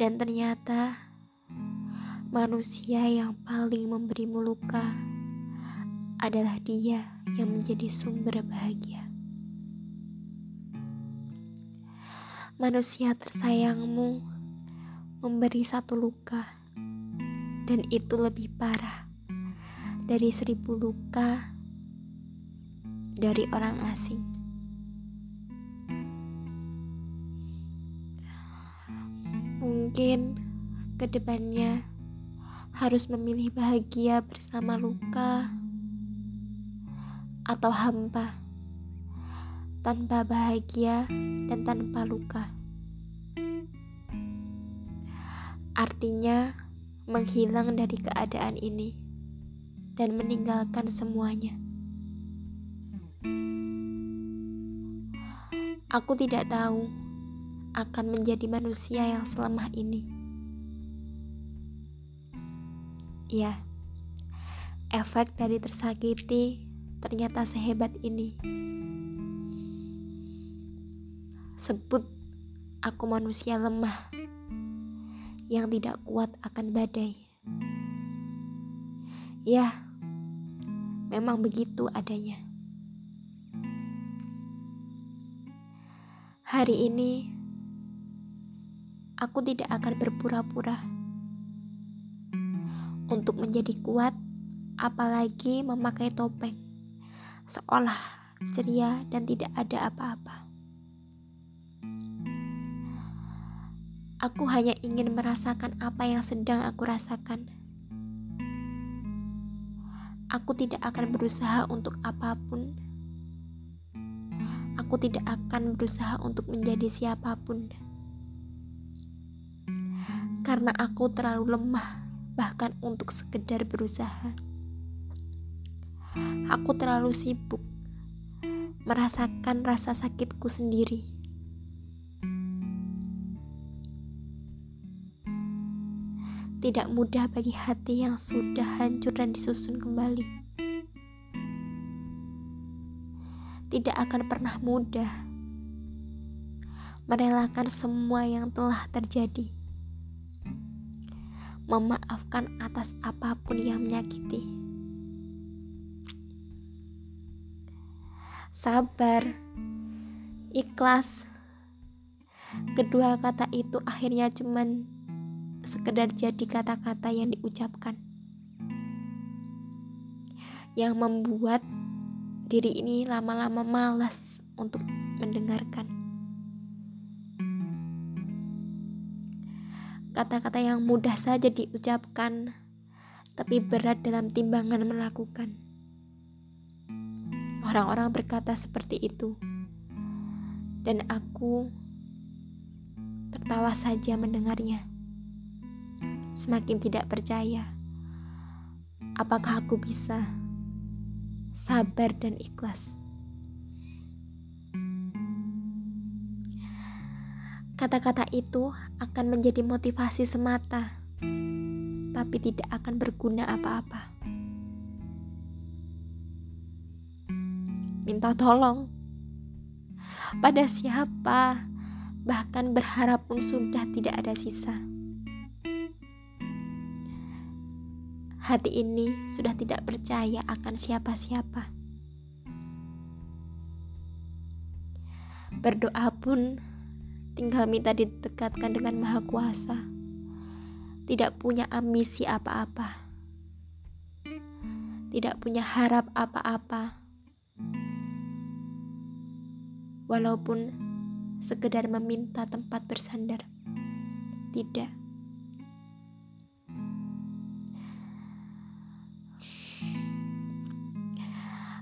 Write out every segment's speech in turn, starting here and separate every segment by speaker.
Speaker 1: Dan ternyata manusia yang paling memberimu luka adalah dia yang menjadi sumber bahagia. Manusia tersayangmu memberi satu luka, dan itu lebih parah dari seribu luka dari orang asing. Mungkin ke depannya harus memilih bahagia bersama luka atau hampa tanpa bahagia dan tanpa luka. Artinya menghilang dari keadaan ini dan meninggalkan semuanya. Aku tidak tahu akan menjadi manusia yang selemah ini. Ya, efek dari tersakiti ternyata sehebat ini. Sebut aku manusia lemah yang tidak kuat akan badai. Ya, memang begitu adanya. Hari ini aku tidak akan berpura-pura untuk menjadi kuat, apalagi memakai topeng, seolah ceria dan tidak ada apa-apa. Aku hanya ingin merasakan apa yang sedang aku rasakan. Aku tidak akan berusaha untuk apa pun. Aku tidak akan berusaha untuk menjadi siapa pun karena aku terlalu lemah bahkan untuk sekedar berusaha. Aku terlalu sibuk merasakan rasa sakitku sendiri. Tidak mudah bagi hati yang sudah hancur dan disusun kembali. Tidak akan pernah mudah merelakan semua yang telah terjadi memaafkan atas apa pun yang menyakiti. Sabar, ikhlas. Kedua kata itu akhirnya cuman sekedar jadi kata-kata yang diucapkan. Yang membuat diri ini lama-lama malas untuk mendengarkan. Kata-kata yang mudah saja diucapkan, tapi berat dalam timbangan melakukan. Orang-orang berkata seperti itu, dan aku tertawa saja mendengarnya. Semakin tidak percaya, apakah aku bisa sabar dan ikhlas. Kata-kata itu akan menjadi motivasi semata, tapi tidak akan berguna apa-apa. Minta tolong pada siapa, bahkan berharap pun sudah tidak ada sisa. Hati ini sudah tidak percaya akan siapa-siapa. Berdoa pun tinggal minta didekatkan dengan Maha Kuasa. Tidak punya ambisi apa-apa. Tidak punya harap apa-apa. Walaupun sekedar meminta tempat bersandar. Tidak.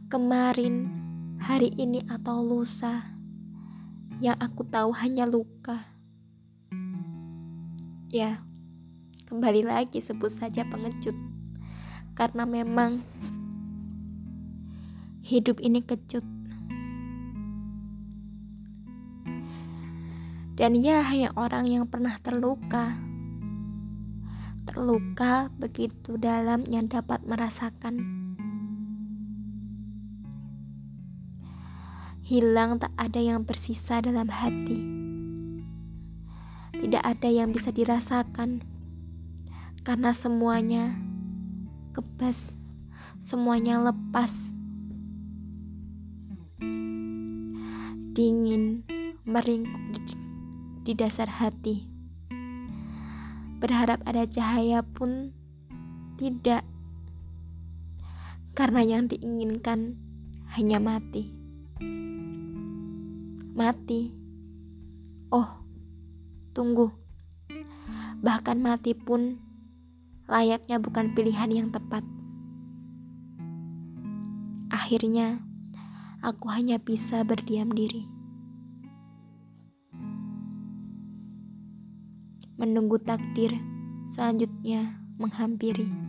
Speaker 1: Kemarin, hari ini atau lusa, yang aku tahu hanya luka. Ya, kembali lagi sebut saja pengecut, karena memang hidup ini kecut. Dan ya, hanya orang yang pernah terluka, terluka begitu dalam yang dapat merasakan hilang tak ada yang bersisa dalam hati. tidak ada yang bisa dirasakan karena semuanya kebas, semuanya lepas, dingin, meringkuk di, dasar hati. Berharap ada cahaya pun tidak, karena yang diinginkan hanya mati. Mati. Oh, tunggu. Bahkan mati pun layaknya bukan pilihan yang tepat. Akhirnya, aku hanya bisa berdiam diri. Menunggu takdir selanjutnya menghampiri.